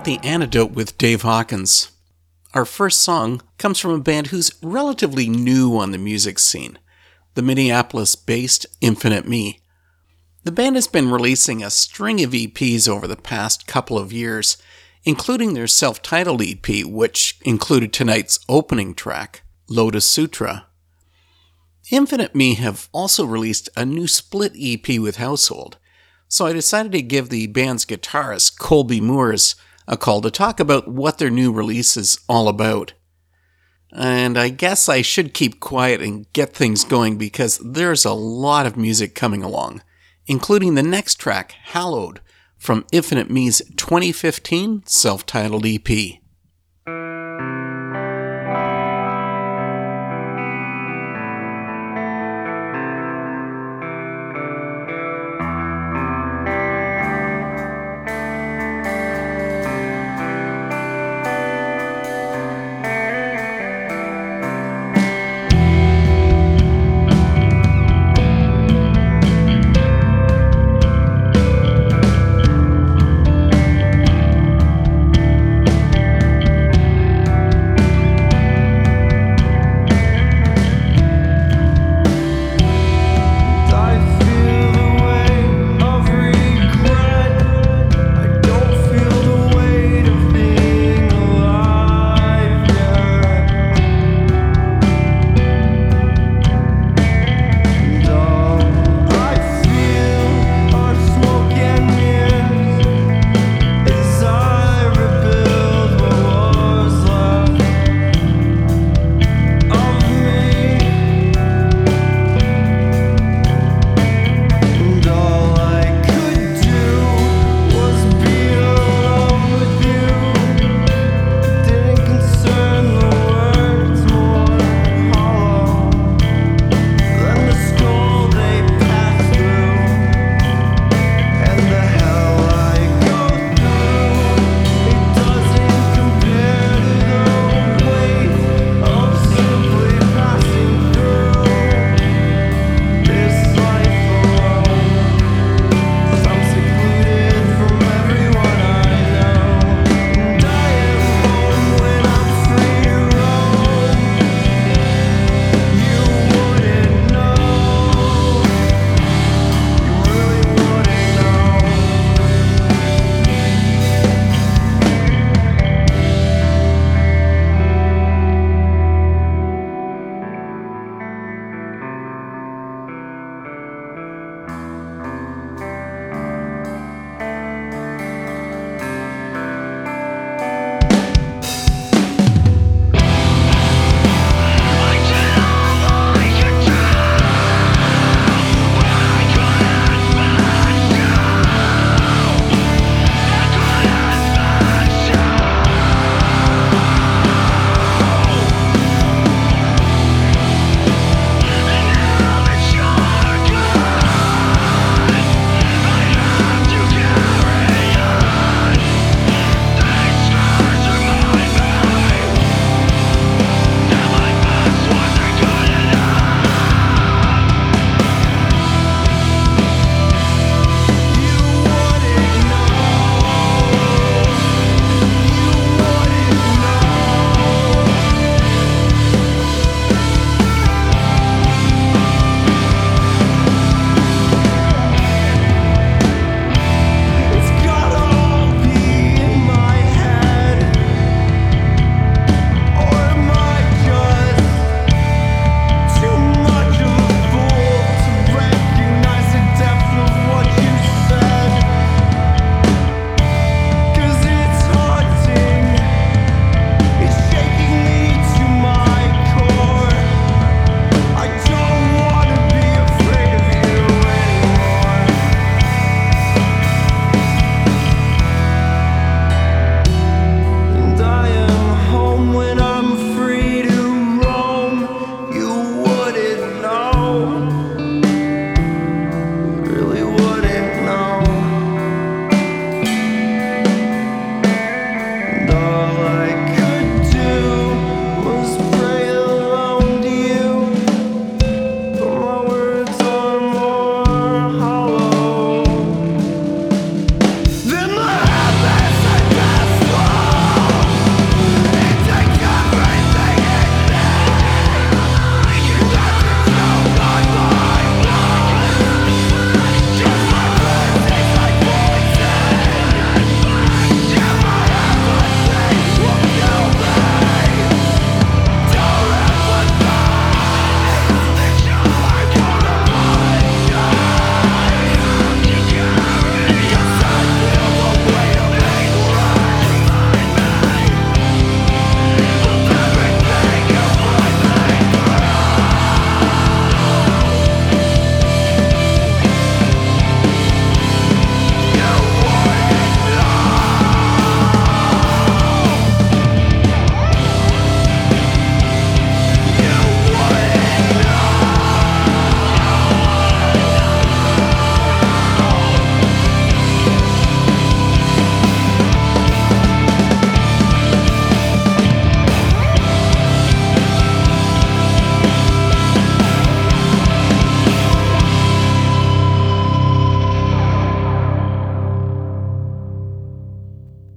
You've the antidote with Dave Hawkins. Our first song comes from a band who's relatively new on the music scene, the Minneapolis based Infinite Me. The band has been releasing a string of EPs over the past couple of years, including their self titled EP, which included tonight's opening track, Lotus Sutra. Infinite Me have also released a new split EP with Household, so I decided to give the band's guitarist, Colby Moores, a call to talk about what their new release is all about. And I guess I should keep quiet and get things going because there's a lot of music coming along, including the next track, Hallowed, from Infinite Me's 2015 self titled EP.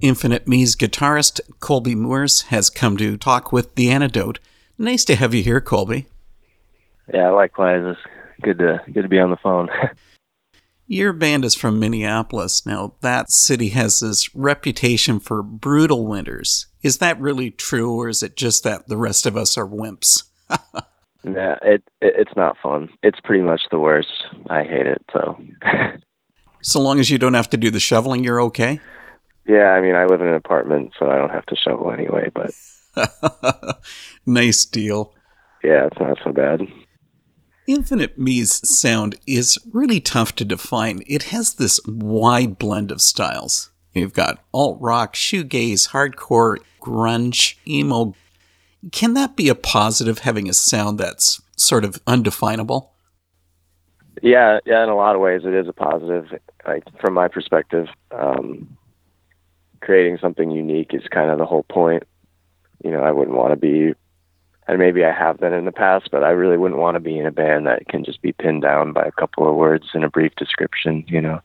Infinite Me's guitarist Colby Moores has come to talk with The Antidote. Nice to have you here, Colby. Yeah, likewise. It's good to good to be on the phone. Your band is from Minneapolis. Now, that city has this reputation for brutal winters. Is that really true, or is it just that the rest of us are wimps? yeah, it, it it's not fun. It's pretty much the worst. I hate it. So. so long as you don't have to do the shoveling, you're okay. Yeah, I mean, I live in an apartment, so I don't have to shovel anyway. But nice deal. Yeah, it's not so bad. Infinite Me's sound is really tough to define. It has this wide blend of styles. You've got alt rock, shoegaze, hardcore, grunge, emo. Can that be a positive, having a sound that's sort of undefinable? Yeah, yeah. In a lot of ways, it is a positive. Like from my perspective, um, creating something unique is kind of the whole point. You know, I wouldn't want to be and maybe I have been in the past, but I really wouldn't want to be in a band that can just be pinned down by a couple of words in a brief description, you know.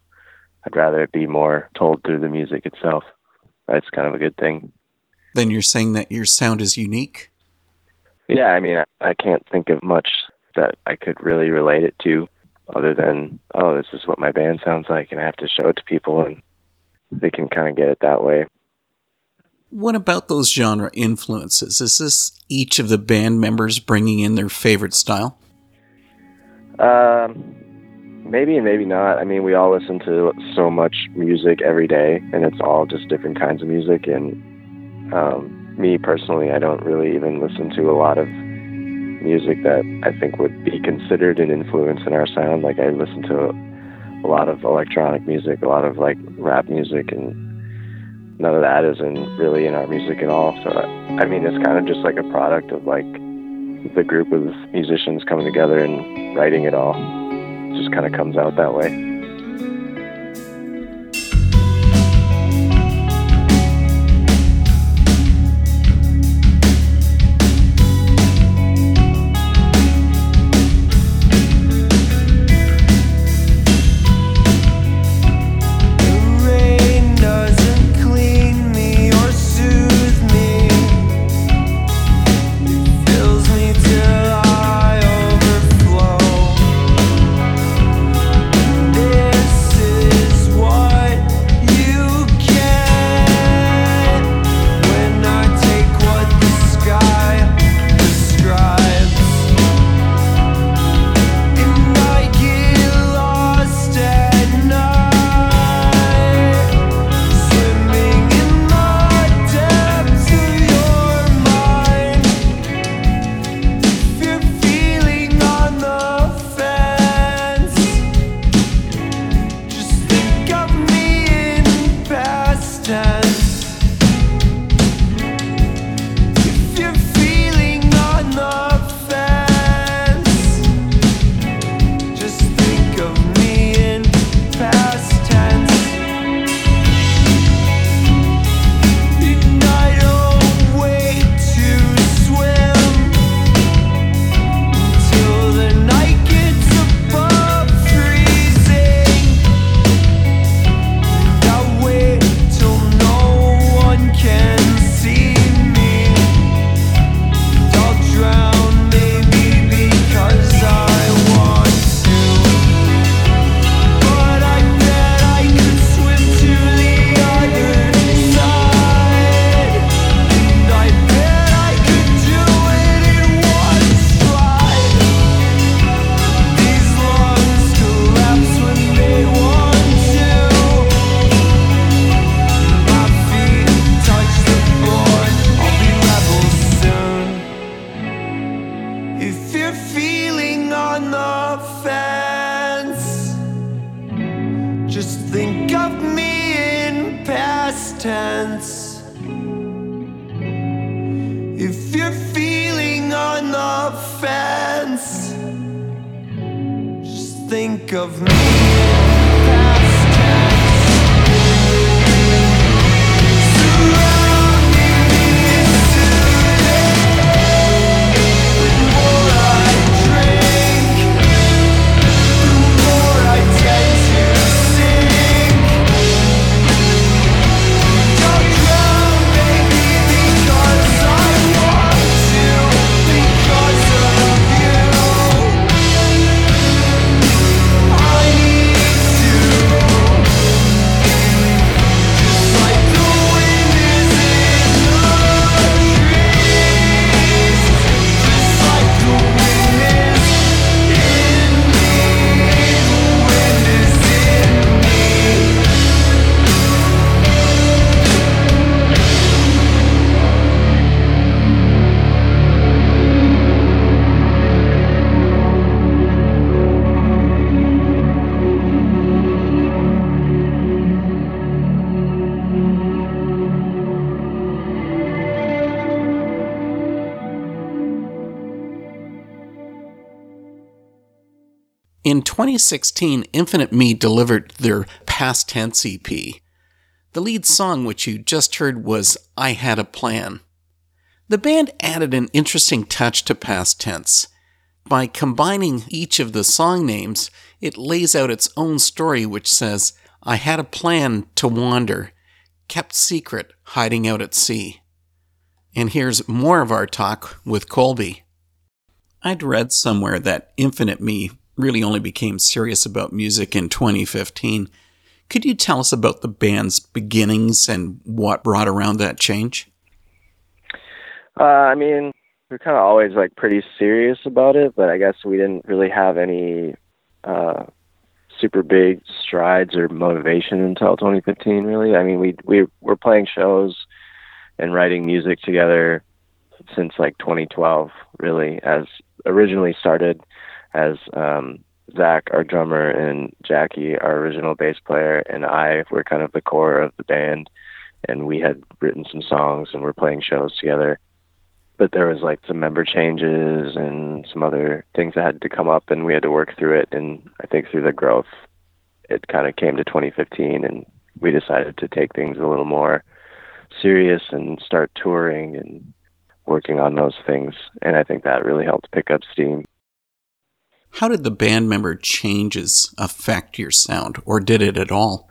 I'd rather it be more told through the music itself. That's kind of a good thing. Then you're saying that your sound is unique? Yeah, I mean, I, I can't think of much that I could really relate it to other than, oh, this is what my band sounds like, and I have to show it to people, and they can kind of get it that way. What about those genre influences? Is this each of the band members bringing in their favorite style? Um, maybe and maybe not. I mean, we all listen to so much music every day, and it's all just different kinds of music. And um, me personally, I don't really even listen to a lot of music that I think would be considered an influence in our sound. Like I listen to a lot of electronic music, a lot of like rap music, and none of that isn't really in our music at all. So I mean, it's kind of just like a product of like the group of musicians coming together and writing it all. It just kind of comes out that way. In 2016, Infinite Me delivered their Past Tense EP. The lead song, which you just heard, was I Had a Plan. The band added an interesting touch to Past Tense. By combining each of the song names, it lays out its own story, which says, I had a plan to wander, kept secret, hiding out at sea. And here's more of our talk with Colby. I'd read somewhere that Infinite Me really only became serious about music in 2015. Could you tell us about the band's beginnings and what brought around that change? Uh, I mean, we're kind of always like pretty serious about it, but I guess we didn't really have any uh, super big strides or motivation until 2015. Really, I mean, we we were playing shows and writing music together since like 2012. Really, as originally started as um, Zach, our drummer, and Jackie, our original bass player, and I were kind of the core of the band. And we had written some songs and we're playing shows together. But there was like some member changes and some other things that had to come up, and we had to work through it. And I think through the growth, it kind of came to 2015, and we decided to take things a little more serious and start touring and working on those things. And I think that really helped pick up steam. How did the band member changes affect your sound, or did it at all?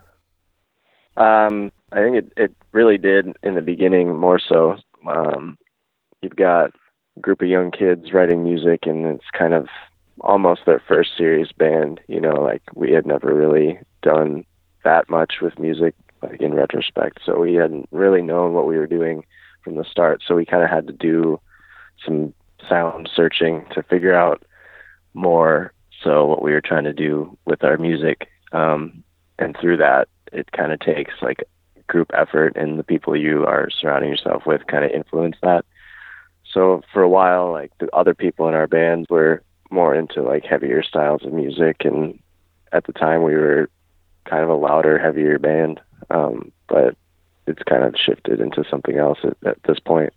Um, I think it, it really did in the beginning more so. Um, you've got a group of young kids writing music, and it's kind of almost their first serious band. You know, like we had never really done that much with music, like in retrospect. So we hadn't really known what we were doing from the start. So we kind of had to do some sound searching to figure out more so what we were trying to do with our music. Um, and through that it kind of takes like group effort and the people you are surrounding yourself with kind of influence that. So for a while like the other people in our band were more into like heavier styles of music and at the time we were kind of a louder heavier band. Um, but it's kind of shifted into something else at, at this point.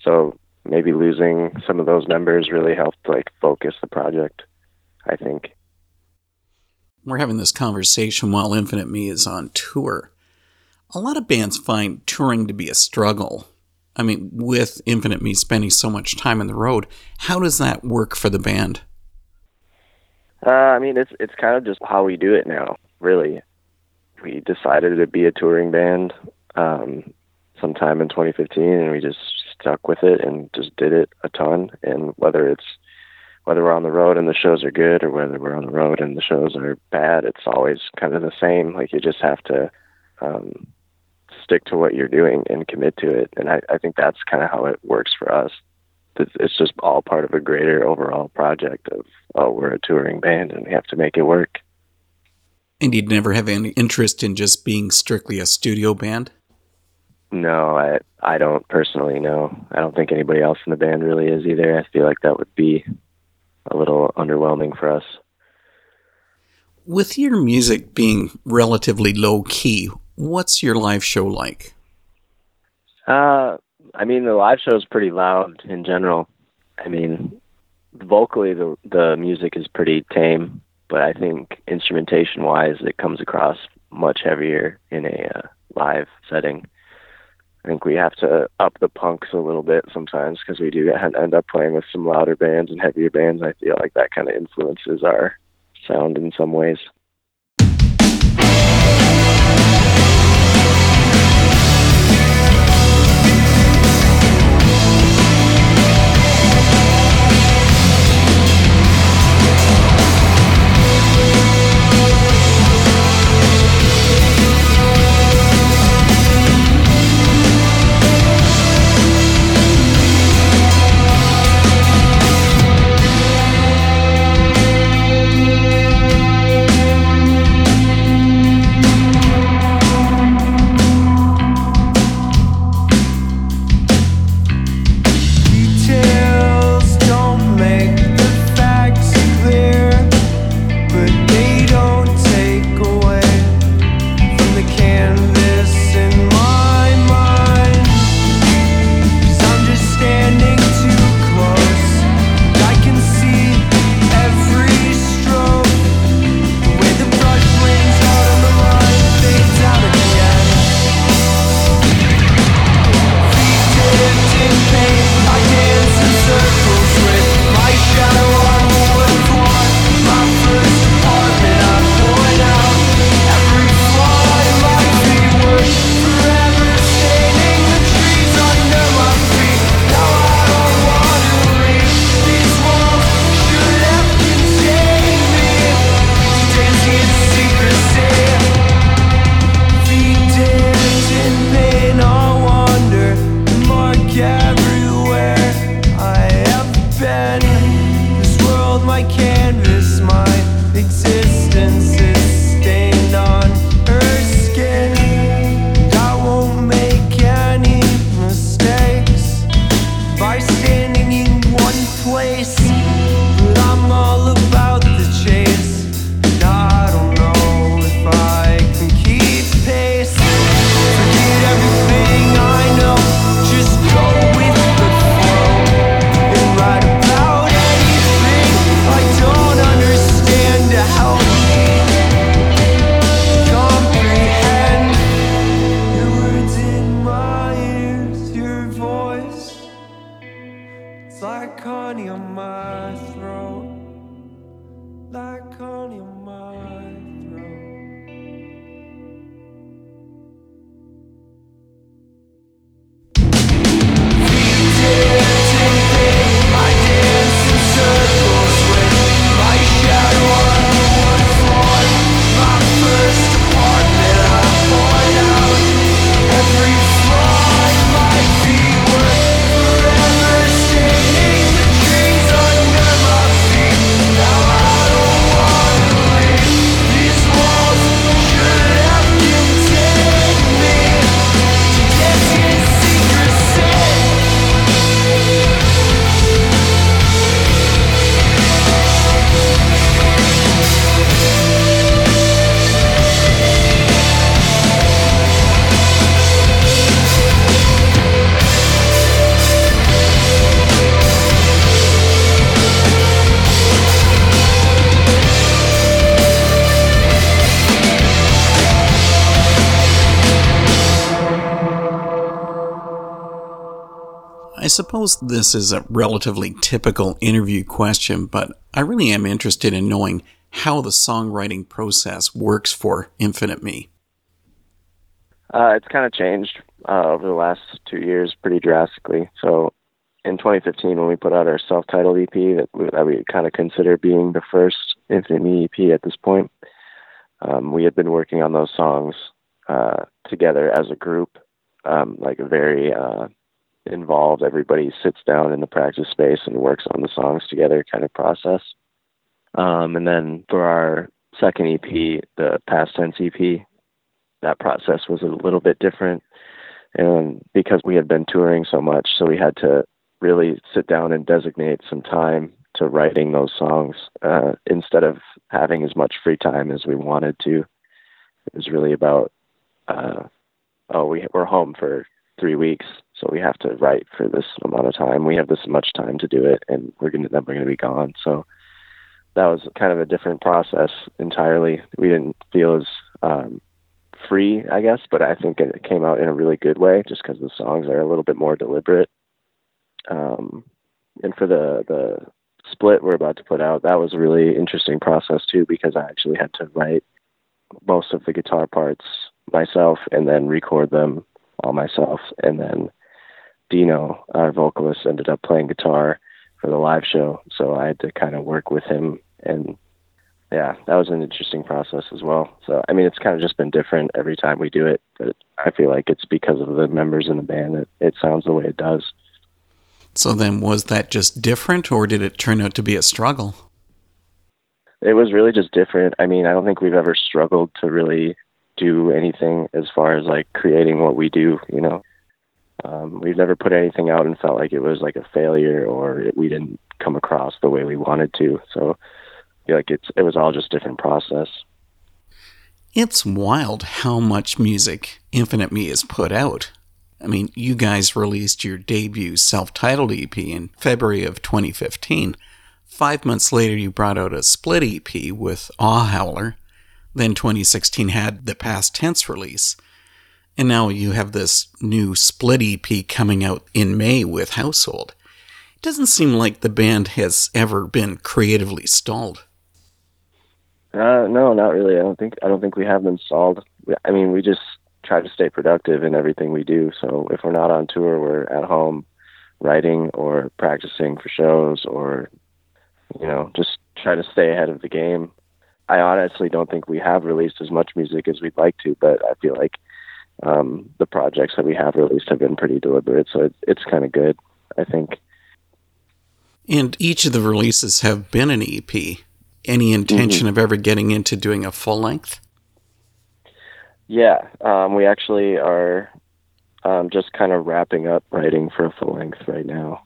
So maybe losing some of those members really helped like focus the project i think. We're having this conversation while infinite me is on tour. A lot of bands find touring to be a struggle. I mean with infinite me spending so much time on the road how does that work for the band? Uh, i mean it's it's kind of just how we do it now really. We decided to be a touring band um, sometime in 2015 and we just stuck with it and just did it a ton. And whether it's whether we're on the road and the shows are good or whether we're on the road and the shows are bad, it's always kind of the same. Like you just have to um, stick to what you're doing and commit to it. And I, I think that's kind of how it works for us. It's just all part of a greater overall project of, oh, we're a touring band and we have to make it work. And you'd never have any interest in just being strictly a studio band? No, I I don't personally know. I don't think anybody else in the band really is either. I feel like that would be a little underwhelming for us. With your music being relatively low key, what's your live show like? Uh, I mean, the live show is pretty loud in general. I mean, vocally, the the music is pretty tame, but I think instrumentation wise, it comes across much heavier in a uh, live setting. I think we have to up the punks a little bit sometimes because we do end up playing with some louder bands and heavier bands. I feel like that kind of influences our sound in some ways. Suppose this is a relatively typical interview question, but I really am interested in knowing how the songwriting process works for Infinite Me. Uh, it's kind of changed uh, over the last two years pretty drastically. So in 2015, when we put out our self-titled EP that we, that we kind of consider being the first Infinite Me EP at this point, um, we had been working on those songs uh, together as a group, um, like a very uh, involved. Everybody sits down in the practice space and works on the songs together kind of process. Um, and then for our second EP, the past tense EP, that process was a little bit different. And because we had been touring so much, so we had to really sit down and designate some time to writing those songs uh, instead of having as much free time as we wanted to. It was really about, uh, oh, we, we're home for three weeks, we have to write for this amount of time. We have this much time to do it, and we're gonna then we're gonna be gone. So that was kind of a different process entirely. We didn't feel as um, free, I guess, but I think it came out in a really good way, just because the songs are a little bit more deliberate. Um, and for the the split we're about to put out, that was a really interesting process too, because I actually had to write most of the guitar parts myself and then record them all myself. And then Dino, our vocalist, ended up playing guitar for the live show. So I had to kind of work with him. And yeah, that was an interesting process as well. So, I mean, it's kind of just been different every time we do it. But I feel like it's because of the members in the band that it sounds the way it does. So then, was that just different, or did it turn out to be a struggle? It was really just different. I mean, I don't think we've ever struggled to really do anything as far as like creating what we do, you know. Um, we've never put anything out and felt like it was like a failure or it, we didn't come across the way we wanted to. So like it's it was all just different process. It's wild how much music Infinite Me has put out. I mean, you guys released your debut self-titled EP in February of 2015. Five months later, you brought out a split EP with Awe Howler, then 2016 had the past tense release. And now you have this new split EP coming out in May with Household. It doesn't seem like the band has ever been creatively stalled. Uh, no, not really. I don't think I don't think we have been stalled. I mean, we just try to stay productive in everything we do. So if we're not on tour, we're at home writing or practicing for shows or you know, just try to stay ahead of the game I honestly don't think we have released as much music as we'd like to, but I feel like um, the projects that we have released have been pretty deliberate, so it, it's kind of good, I think. And each of the releases have been an EP. Any intention mm-hmm. of ever getting into doing a full length? Yeah, um, we actually are um, just kind of wrapping up writing for a full length right now.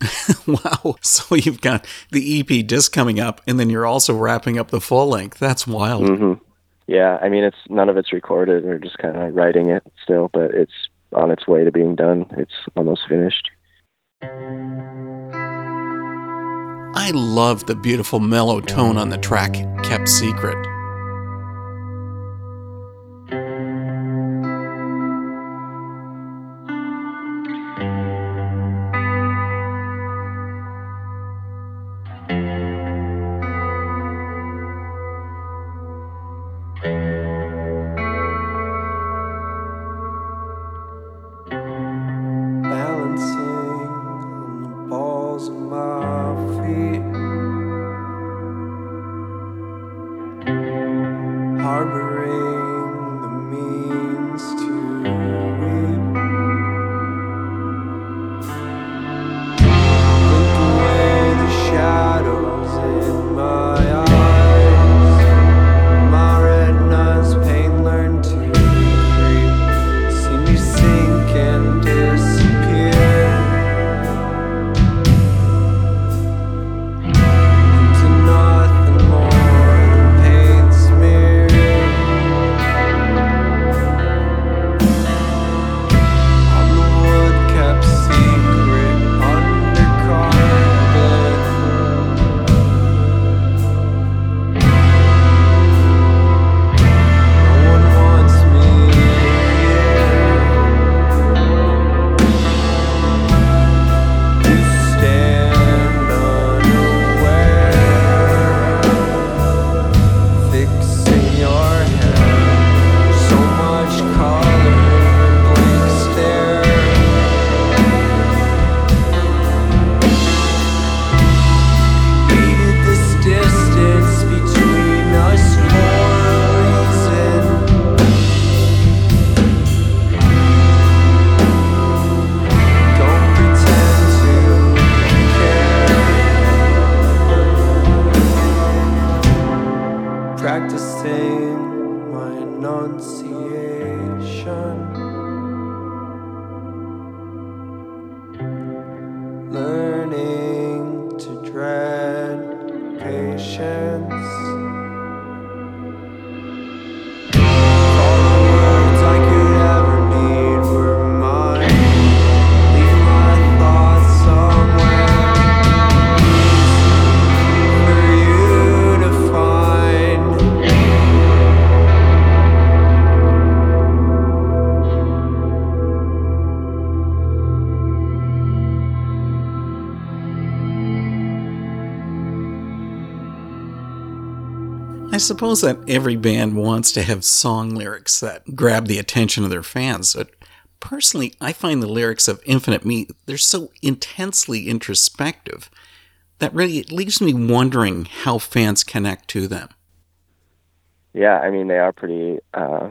wow. So you've got the EP disc coming up, and then you're also wrapping up the full length. That's wild. Mm-hmm. Yeah, I mean, it's none of it's recorded. We're just kind of writing it still, but it's on its way to being done. It's almost finished. I love the beautiful mellow tone on the track Kept Secret. Suppose that every band wants to have song lyrics that grab the attention of their fans, but personally, I find the lyrics of Infinite Me, they're so intensely introspective that really it leaves me wondering how fans connect to them. Yeah, I mean they are pretty uh,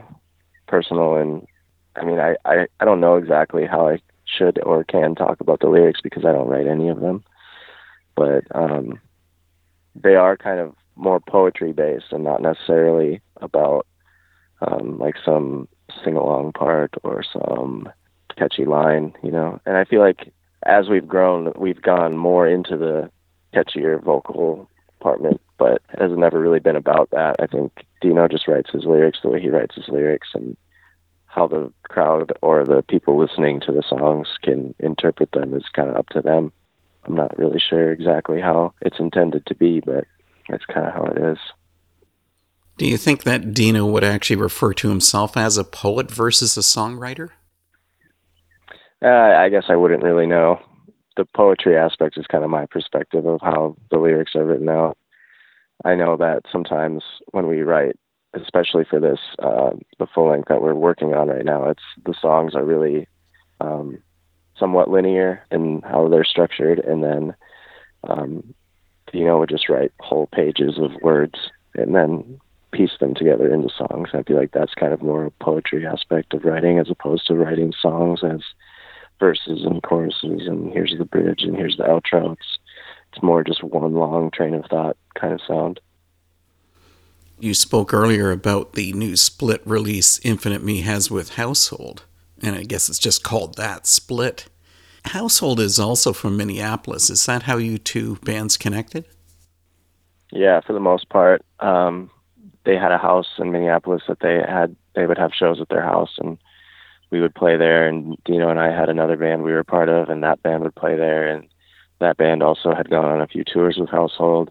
personal, and I mean I, I I don't know exactly how I should or can talk about the lyrics because I don't write any of them, but um, they are kind of more poetry based and not necessarily about um, like some sing along part or some catchy line, you know. And I feel like as we've grown, we've gone more into the catchier vocal department, but it has never really been about that. I think Dino just writes his lyrics the way he writes his lyrics, and how the crowd or the people listening to the songs can interpret them is kind of up to them. I'm not really sure exactly how it's intended to be, but that's kind of how it is. Do you think that Dino would actually refer to himself as a poet versus a songwriter? Uh, I guess I wouldn't really know. The poetry aspect is kind of my perspective of how the lyrics are written out. I know that sometimes when we write, especially for this, uh, the full length that we're working on right now, it's the songs are really um, somewhat linear in how they're structured, and then um, Dino would just write whole pages of words and then piece them together into songs. I feel like that's kind of more a poetry aspect of writing as opposed to writing songs as verses and choruses and here's the bridge and here's the outro. It's it's more just one long train of thought kind of sound. You spoke earlier about the new split release Infinite Me has with Household, and I guess it's just called that Split. Household is also from Minneapolis. Is that how you two bands connected? Yeah, for the most part. Um, they had a house in Minneapolis that they had they would have shows at their house and we would play there and Dino and I had another band we were part of and that band would play there and that band also had gone on a few tours with Household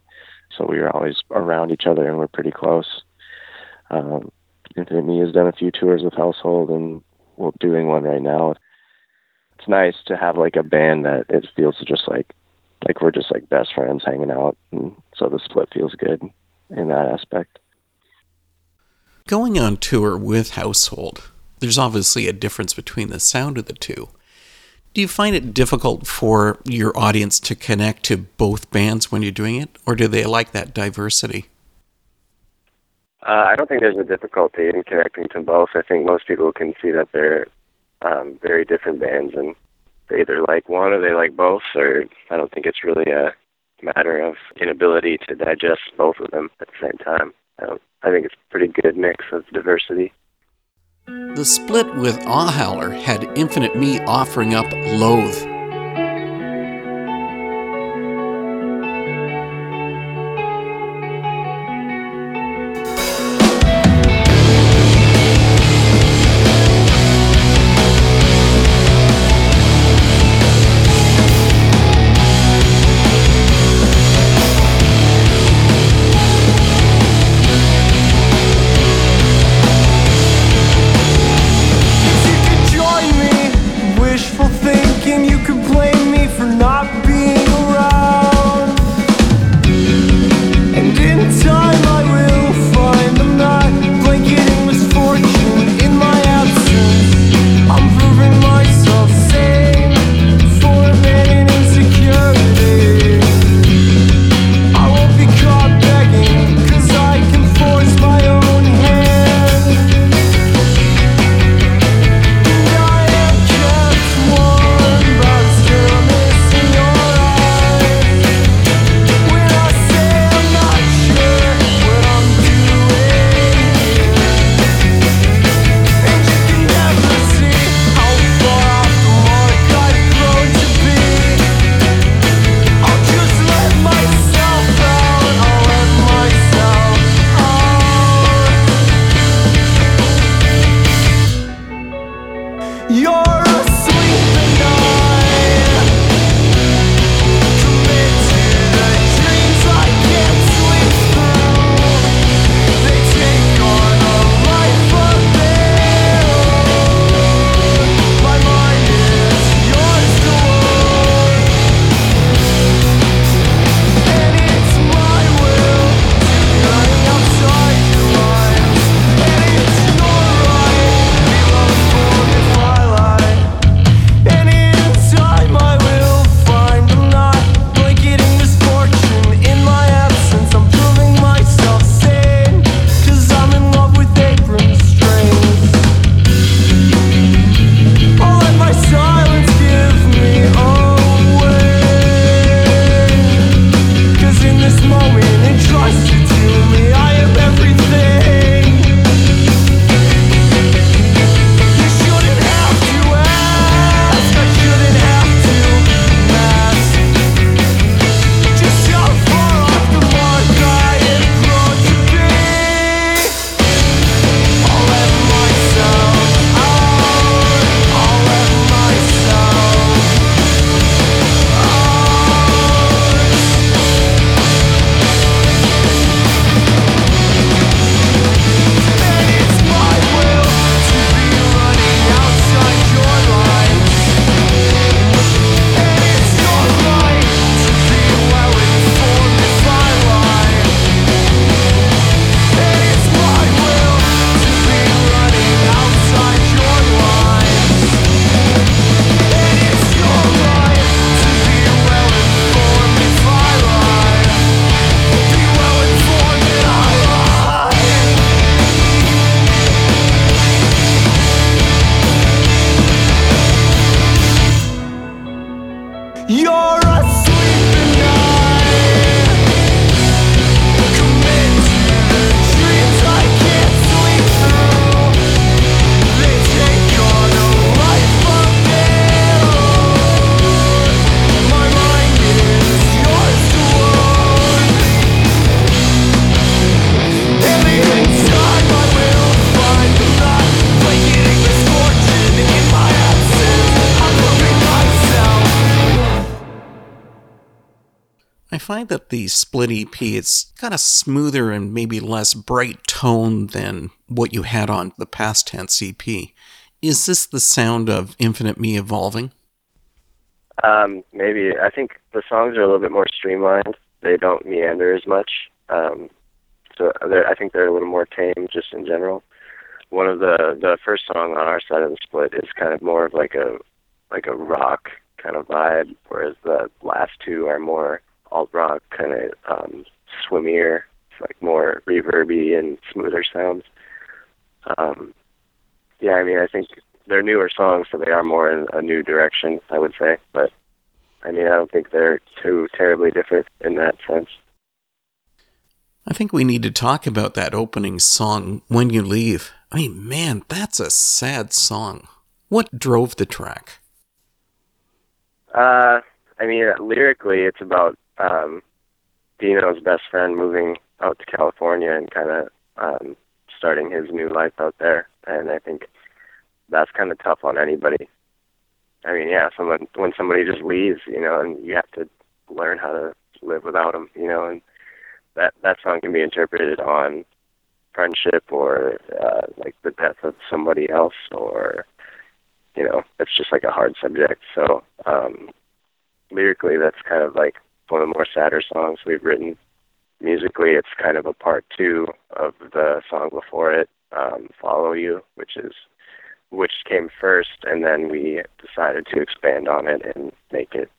so we were always around each other and we're pretty close. Um, Infinite Me has done a few tours with Household and we're doing one right now. It's nice to have like a band that it feels just like like we're just like best friends hanging out and so the split feels good in that aspect. Going on tour with Household, there's obviously a difference between the sound of the two. Do you find it difficult for your audience to connect to both bands when you're doing it, or do they like that diversity? Uh, I don't think there's a difficulty in connecting to both. I think most people can see that they're um, very different bands, and they either like one or they like both. Or I don't think it's really a matter of inability to digest both of them at the same time. I think it's a pretty good mix of diversity. The split with Awhowler had Infinite Me offering up Loathe. The split EP it's got a smoother and maybe less bright tone than what you had on the past tense EP. Is this the sound of Infinite Me evolving? Um, maybe I think the songs are a little bit more streamlined. They don't meander as much. Um, so I think they're a little more tame just in general. One of the the first song on our side of the split is kind of more of like a like a rock kind of vibe, whereas the last two are more alt rock kind of um, swimmier, it's like more reverby and smoother sounds. Um, yeah, I mean, I think they're newer songs, so they are more in a new direction, I would say. But I mean, I don't think they're too terribly different in that sense. I think we need to talk about that opening song, When You Leave. I mean, man, that's a sad song. What drove the track? Uh, I mean, lyrically, it's about um, Dino's best friend moving out to California and kind of um, starting his new life out there. And I think that's kind of tough on anybody. I mean, yeah, someone when somebody just leaves, you know, and you have to learn how to live without them, you know, and that that song can be interpreted on friendship or uh, like the death of somebody else or you know, it's just like a hard subject. So um, lyrically, that's kind of like one of the more sadder songs we've written. Musically, it's kind of a part two of the song before it, um, "Follow You," which is which came first, and then we decided to expand on it and make it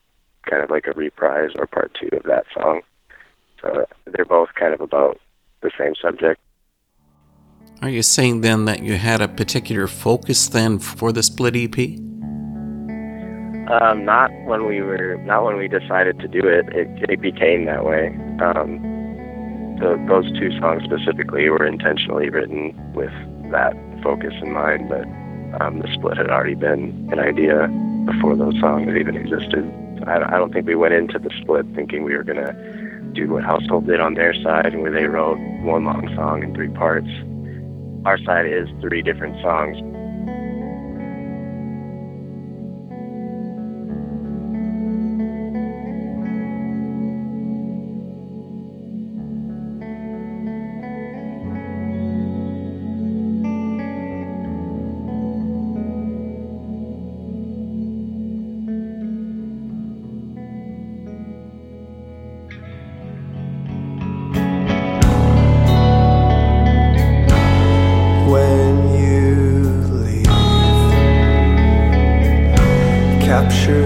kind of like a reprise or part two of that song. So they're both kind of about the same subject. Are you saying then that you had a particular focus then for the split EP? Um, not when we were, not when we decided to do it. It, it became that way. Um, the, those two songs specifically were intentionally written with that focus in mind, but um, the split had already been an idea before those songs even existed. I, I don't think we went into the split thinking we were gonna do what Household did on their side, where they wrote one long song in three parts. Our side is three different songs, Capture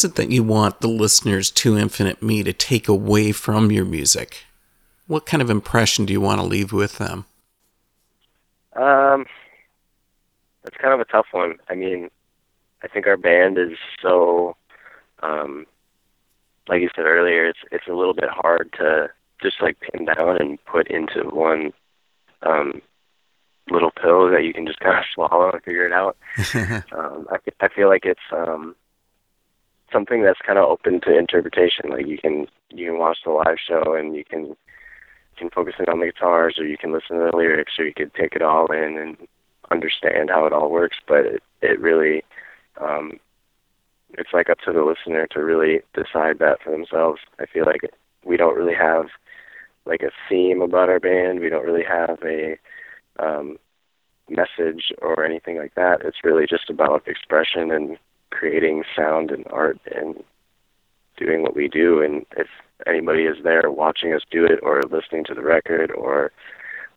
is it that you want the listeners to Infinite Me to take away from your music? What kind of impression do you want to leave with them? Um, that's kind of a tough one. I mean, I think our band is so, um, like you said earlier, it's it's a little bit hard to just like pin down and put into one um, little pill that you can just kind of swallow and figure it out. um, I I feel like it's um, something that's kind of open to interpretation. Like you can you can watch the live show and you can you can focus in on the guitars, or you can listen to the lyrics, or you can take it all in and understand how it all works. But it it really um, it's like up to the listener to really decide that for themselves. I feel like we don't really have like a theme about our band. We don't really have a um, message or anything like that. It's really just about expression and creating sound and art and doing what we do. And if anybody is there watching us do it or listening to the record or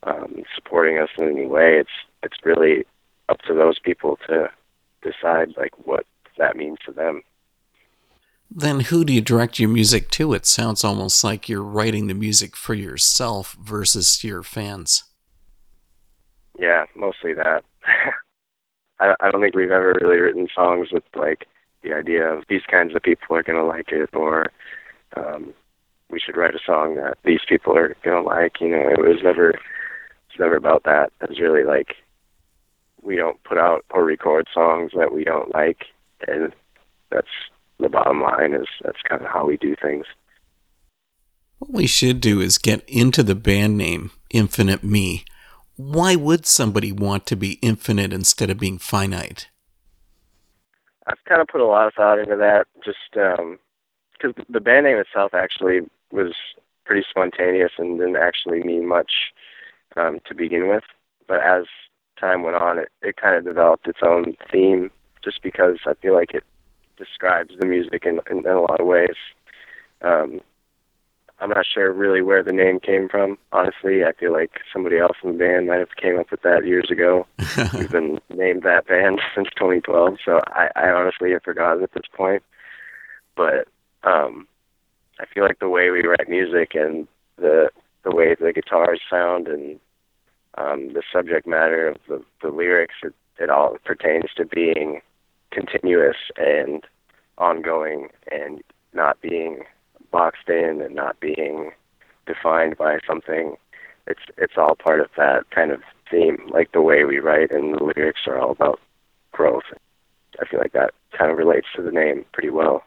um, supporting us in any way, it's it's really up to those people to decide like what that means to them. Then who do you direct your music to? It sounds almost like you're writing the music for yourself versus your fans. Yeah, mostly that. I I don't think we've ever really written songs with like the idea of these kinds of people are gonna like it or um we should write a song that these people are gonna like, you know, it was never it's never about that. It's really like we don't put out or record songs that we don't like and that's the bottom line is that's kind of how we do things. What we should do is get into the band name Infinite Me. Why would somebody want to be infinite instead of being finite? I've kind of put a lot of thought into that, just because the band name itself actually was pretty spontaneous and didn't actually mean much um, to begin with. But as time went on, it, it kind of developed its own theme, just because I feel like it describes the music in, in, in a lot of ways. Um, I'm not sure really where the name came from. Honestly, I feel like somebody else in the band might have came up with that years ago. We've been named that band since 2012, so I, I honestly have forgotten at this point. But um, I feel like the way we write music and the the way the guitars sound and um, the subject matter of the, the lyrics, it, it all pertains to being continuous and ongoing and not being boxed in and not being defined by something. It's it's all part of that kind of theme, like the way we write and the lyrics are all about growth. I feel like that kind of relates to the name pretty well.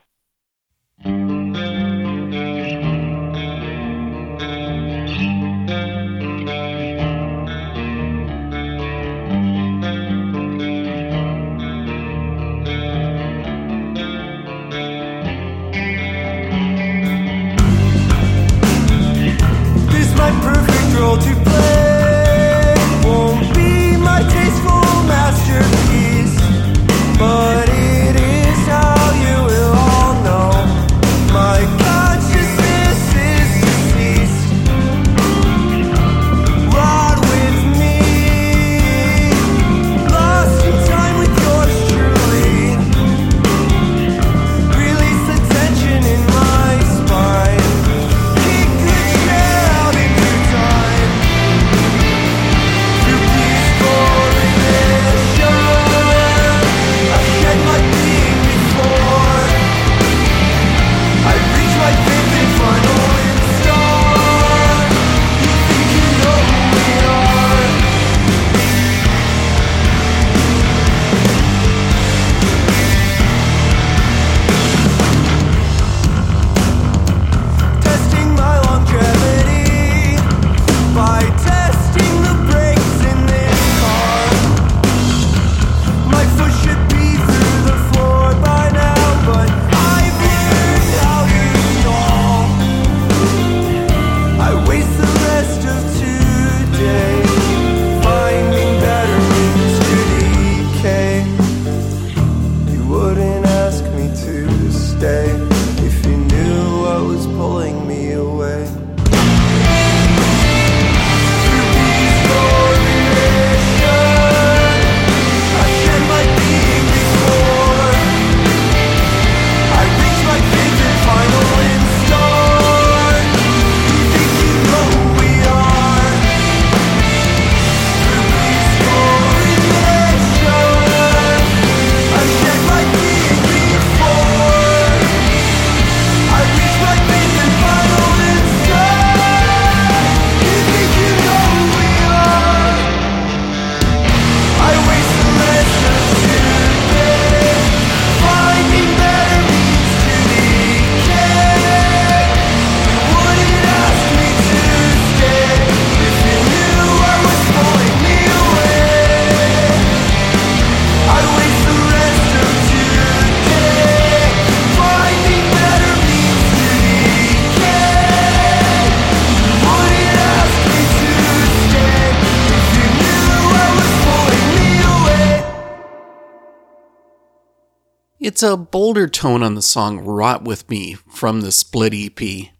It's a bolder tone on the song Rot With Me from the Split EP.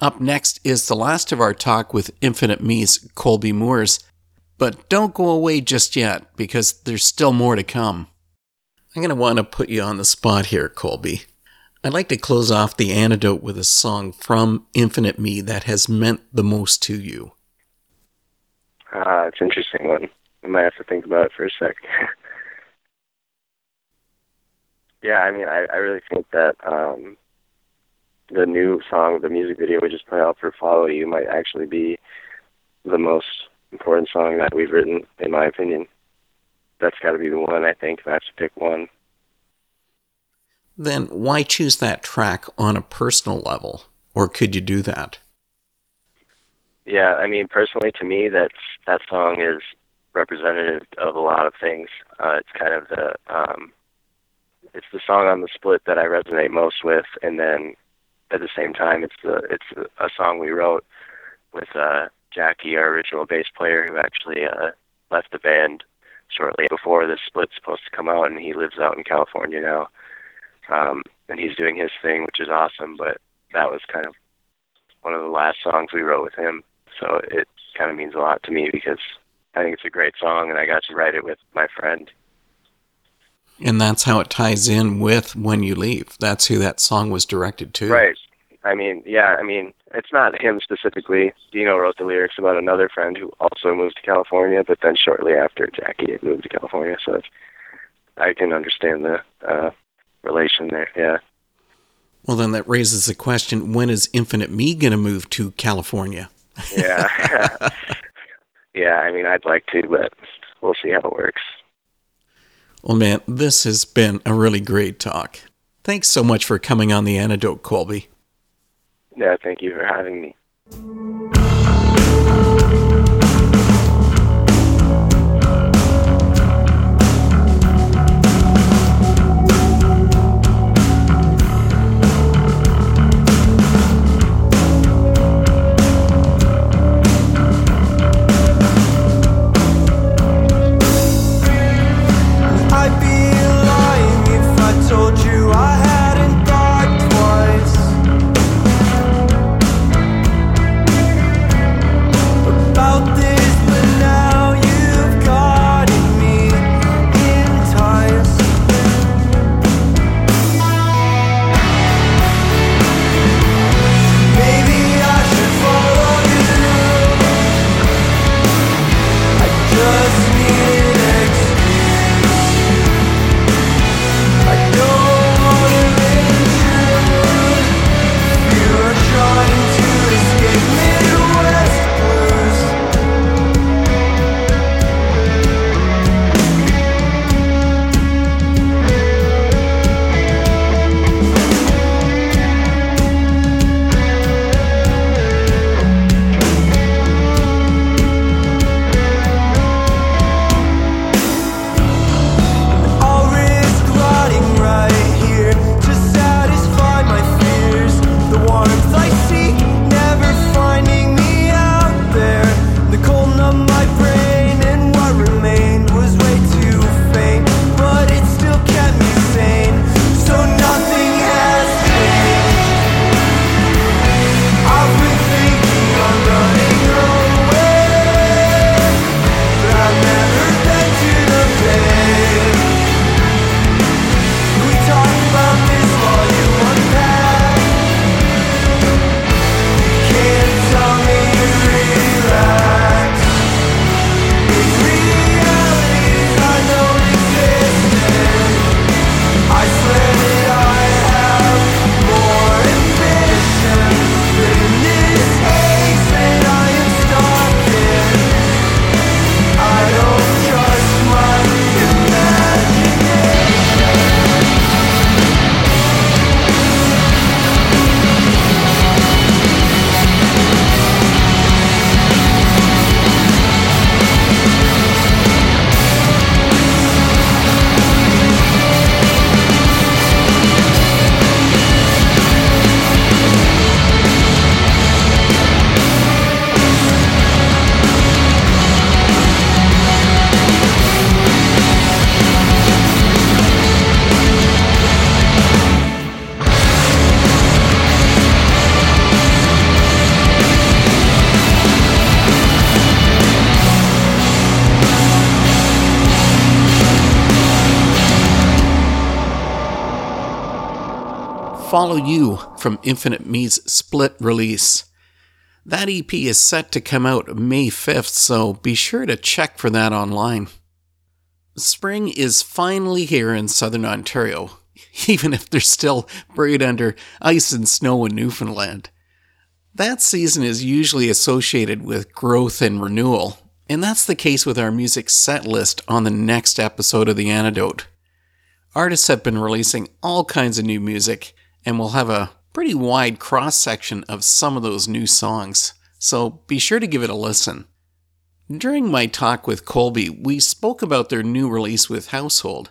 Up next is the last of our talk with Infinite Me's Colby Moores, but don't go away just yet because there's still more to come. I'm going to want to put you on the spot here, Colby. I'd like to close off the antidote with a song from Infinite Me that has meant the most to you. Ah, it's an interesting one. I might have to think about it for a sec. yeah, I mean, I, I really think that um, the new song, the music video we just put out for "Follow You," might actually be the most important song that we've written, in my opinion. That's got to be the one. I think if I have to pick one. Then why choose that track on a personal level, or could you do that? Yeah, I mean, personally, to me, that that song is representative of a lot of things. Uh, it's kind of the um, it's the song on the split that I resonate most with, and then at the same time, it's the it's a song we wrote with uh, Jackie, our original bass player, who actually uh, left the band shortly before the split's supposed to come out, and he lives out in California now. Um, and he's doing his thing, which is awesome. But that was kind of one of the last songs we wrote with him, so it kind of means a lot to me because I think it's a great song, and I got to write it with my friend. And that's how it ties in with When You Leave. That's who that song was directed to. Right. I mean, yeah, I mean, it's not him specifically. Dino wrote the lyrics about another friend who also moved to California, but then shortly after, Jackie had moved to California. So it's, I can understand the uh, relation there. Yeah. Well, then that raises the question when is Infinite Me going to move to California? yeah. yeah, I mean, I'd like to, but we'll see how it works. Well, man, this has been a really great talk. Thanks so much for coming on The Antidote, Colby. Yeah, thank you for having me. Follow You from Infinite Me's split release. That EP is set to come out May 5th, so be sure to check for that online. Spring is finally here in southern Ontario, even if they're still buried under ice and snow in Newfoundland. That season is usually associated with growth and renewal, and that's the case with our music set list on the next episode of The Antidote. Artists have been releasing all kinds of new music, and we'll have a pretty wide cross section of some of those new songs, so be sure to give it a listen. During my talk with Colby, we spoke about their new release with Household.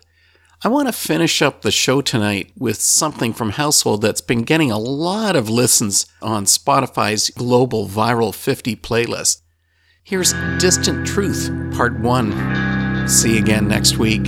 I want to finish up the show tonight with something from Household that's been getting a lot of listens on Spotify's global viral 50 playlist. Here's Distant Truth, Part 1. See you again next week.